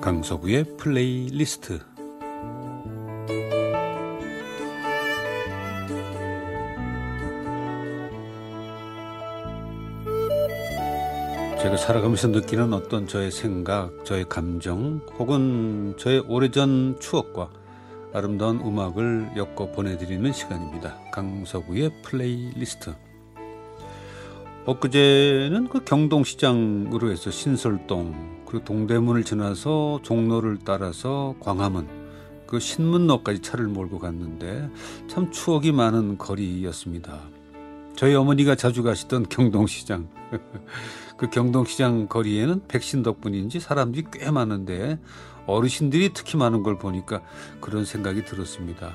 강석우의 플레이리스트 제가 살아가면서 느끼는 어떤 저의 생각, 저의 감정, 혹은 저의 오래전 추억과 아름다운 음악을 엮어 보내드리는 시간입니다. 강석우의 플레이리스트. 엊그제는 그 경동시장으로 해서 신설동, 그리고 동대문을 지나서 종로를 따라서 광화문, 그 신문로까지 차를 몰고 갔는데 참 추억이 많은 거리였습니다. 저희 어머니가 자주 가시던 경동시장. 그 경동시장 거리에는 백신 덕분인지 사람들이 꽤 많은데 어르신들이 특히 많은 걸 보니까 그런 생각이 들었습니다.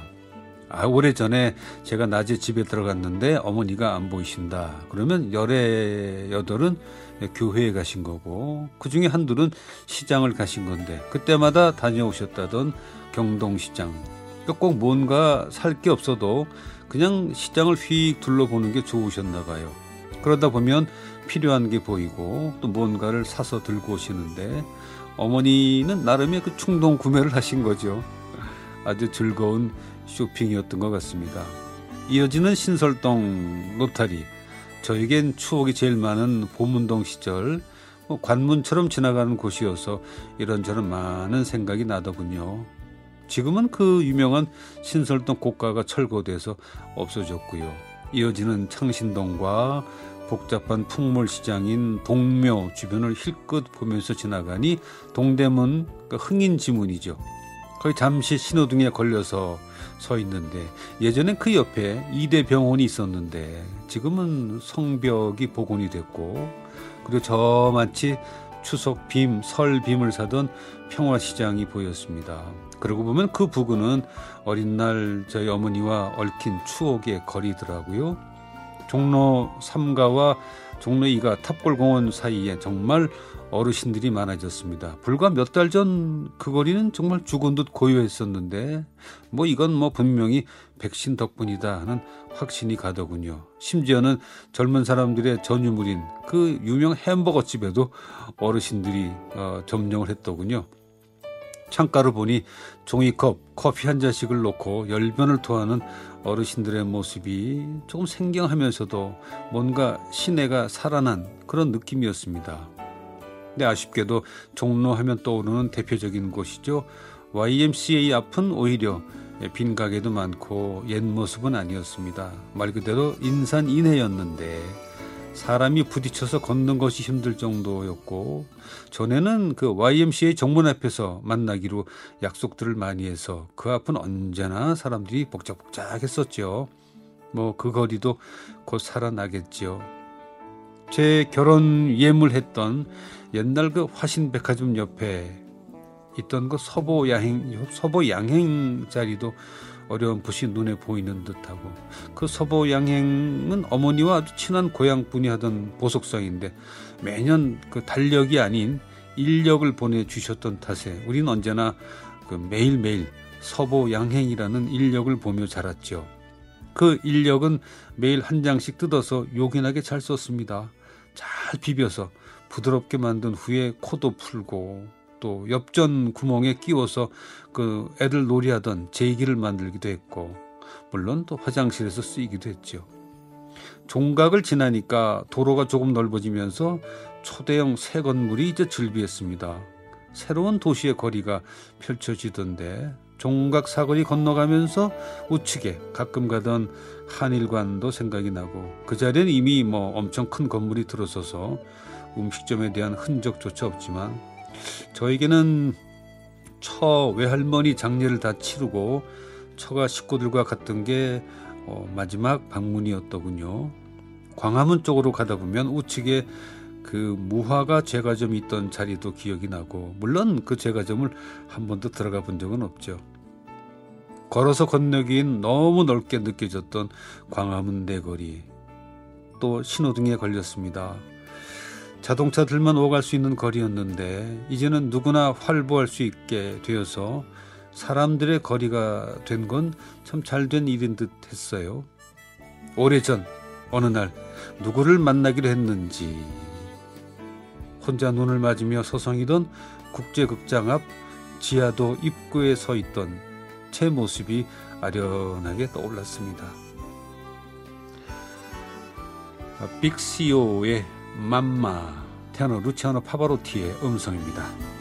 아, 오래전에 제가 낮에 집에 들어갔는데 어머니가 안 보이신다. 그러면 열에 여덟은 교회에 가신 거고 그 중에 한둘은 시장을 가신 건데 그때마다 다녀오셨다던 경동시장. 그러니까 꼭 뭔가 살 게 없어도 그냥 시장을 휙 둘러보는 게 좋으셨나 봐요. 그러다 보면 필요한 게 보이고 또 뭔가를 사서 들고 오시는데 어머니는 나름의 그 충동 구매를 하신 거죠. 아주 즐거운 쇼핑이었던 것 같습니다. 이어지는 신설동 로타리. 저에겐 추억이 제일 많은 보문동 시절 뭐 관문처럼 지나가는 곳이어서 이런저런 많은 생각이 나더군요. 지금은 그 유명한 신설동 고가가 철거돼서 없어졌고요. 이어지는 창신동과 복잡한 풍물시장인 동묘 주변을 힐끗 보면서 지나가니 동대문 그 흥인 지문이죠. 거의 잠시 신호등에 걸려서 서 있는데 예전엔 그 옆에 이대 병원이 있었는데 지금은 성벽이 복원이 됐고 그리고 저마치 추석 빔, 설 빔을 사던 평화시장이 보였습니다. 그러고 보면 그 부근은 어린 날 저희 어머니와 얽힌 추억의 거리더라고요. 종로 3가와 종로 2가 탑골공원 사이에 정말 어르신들이 많아졌습니다. 불과 몇 달 전 그 거리는 정말 죽은 듯 고요했었는데 뭐 이건 뭐 분명히 백신 덕분이다 하는 확신이 가더군요. 심지어는 젊은 사람들의 전유물인 그 유명 햄버거 집에도 어르신들이 어, 점령을 했더군요. 창가를 보니 종이컵 커피 한 잔씩을 놓고 열변을 토하는 어르신들의 모습이 조금 생경하면서도 뭔가 시내가 살아난 그런 느낌이었습니다. 근데 아쉽게도 종로 하면 떠오르는 대표적인 곳이죠. YMCA 앞은 오히려 빈 가게도 많고 옛 모습은 아니었습니다. 말 그대로 인산 인해였는데 사람이 부딪혀서 걷는 것이 힘들 정도였고 전에는 그 YMCA 정문 앞에서 만나기로 약속들을 많이 해서 그 앞은 언제나 사람들이 복작복작했었죠. 뭐 그 거리도 곧 살아나겠지요. 제 결혼 예물했던 옛날 그 화신백화점 옆에 있던 그 서보 양행 서보 양행 자리도 어려운 붓이 눈에 보이는 듯하고 그 서보 양행은 어머니와 아주 친한 고향 분이 하던 보석상인데 매년 그 달력이 아닌 인력을 보내주셨던 탓에 우리는 언제나 그 매일매일 서보 양행이라는 인력을 보며 자랐죠. 그 인력은 매일 한 장씩 뜯어서 요긴하게 잘 썼습니다. 잘 비벼서 부드럽게 만든 후에 코도 풀고 또 엽전 구멍에 끼워서 그 애들 놀이하던 제기를 만들기도 했고 물론 또 화장실에서 쓰이기도 했죠. 종각을 지나니까 도로가 조금 넓어지면서 초대형 새 건물이 이제 즐비했습니다. 새로운 도시의 거리가 펼쳐지던데 종각 사거리 건너가면서 우측에 가끔 가던 한일관도 생각이 나고 그 자리엔 이미 뭐 엄청 큰 건물이 들어서서 음식점에 대한 흔적조차 없지만 저에게는 처 외할머니 장례를 다 치르고 처가 식구들과 갔던 게 어, 마지막 방문이었더군요. 광화문 쪽으로 가다 보면 우측에 그 무화과 제과점이 있던 자리도 기억이 나고 물론 그 제과점을 한 번도 들어가 본 적은 없죠. 걸어서 건너기엔 너무 넓게 느껴졌던 광화문 내거리 또 신호등에 걸렸습니다. 자동차 들만 오갈 수 있는 거리였는데 이제는 누구나 활보할 수 있게 되어서 사람들의 거리가 된 건 참 잘 된 일인 듯 했어요. 오래전 어느 날 누구를 만나기로 했는지 혼자 눈을 맞으며 서성이던 국제극장 앞 지하도 입구에 서 있던 제 모습이 아련하게 떠올랐습니다. 빅시오의 맘마 테너 루치아노 파바로티의 음성입니다.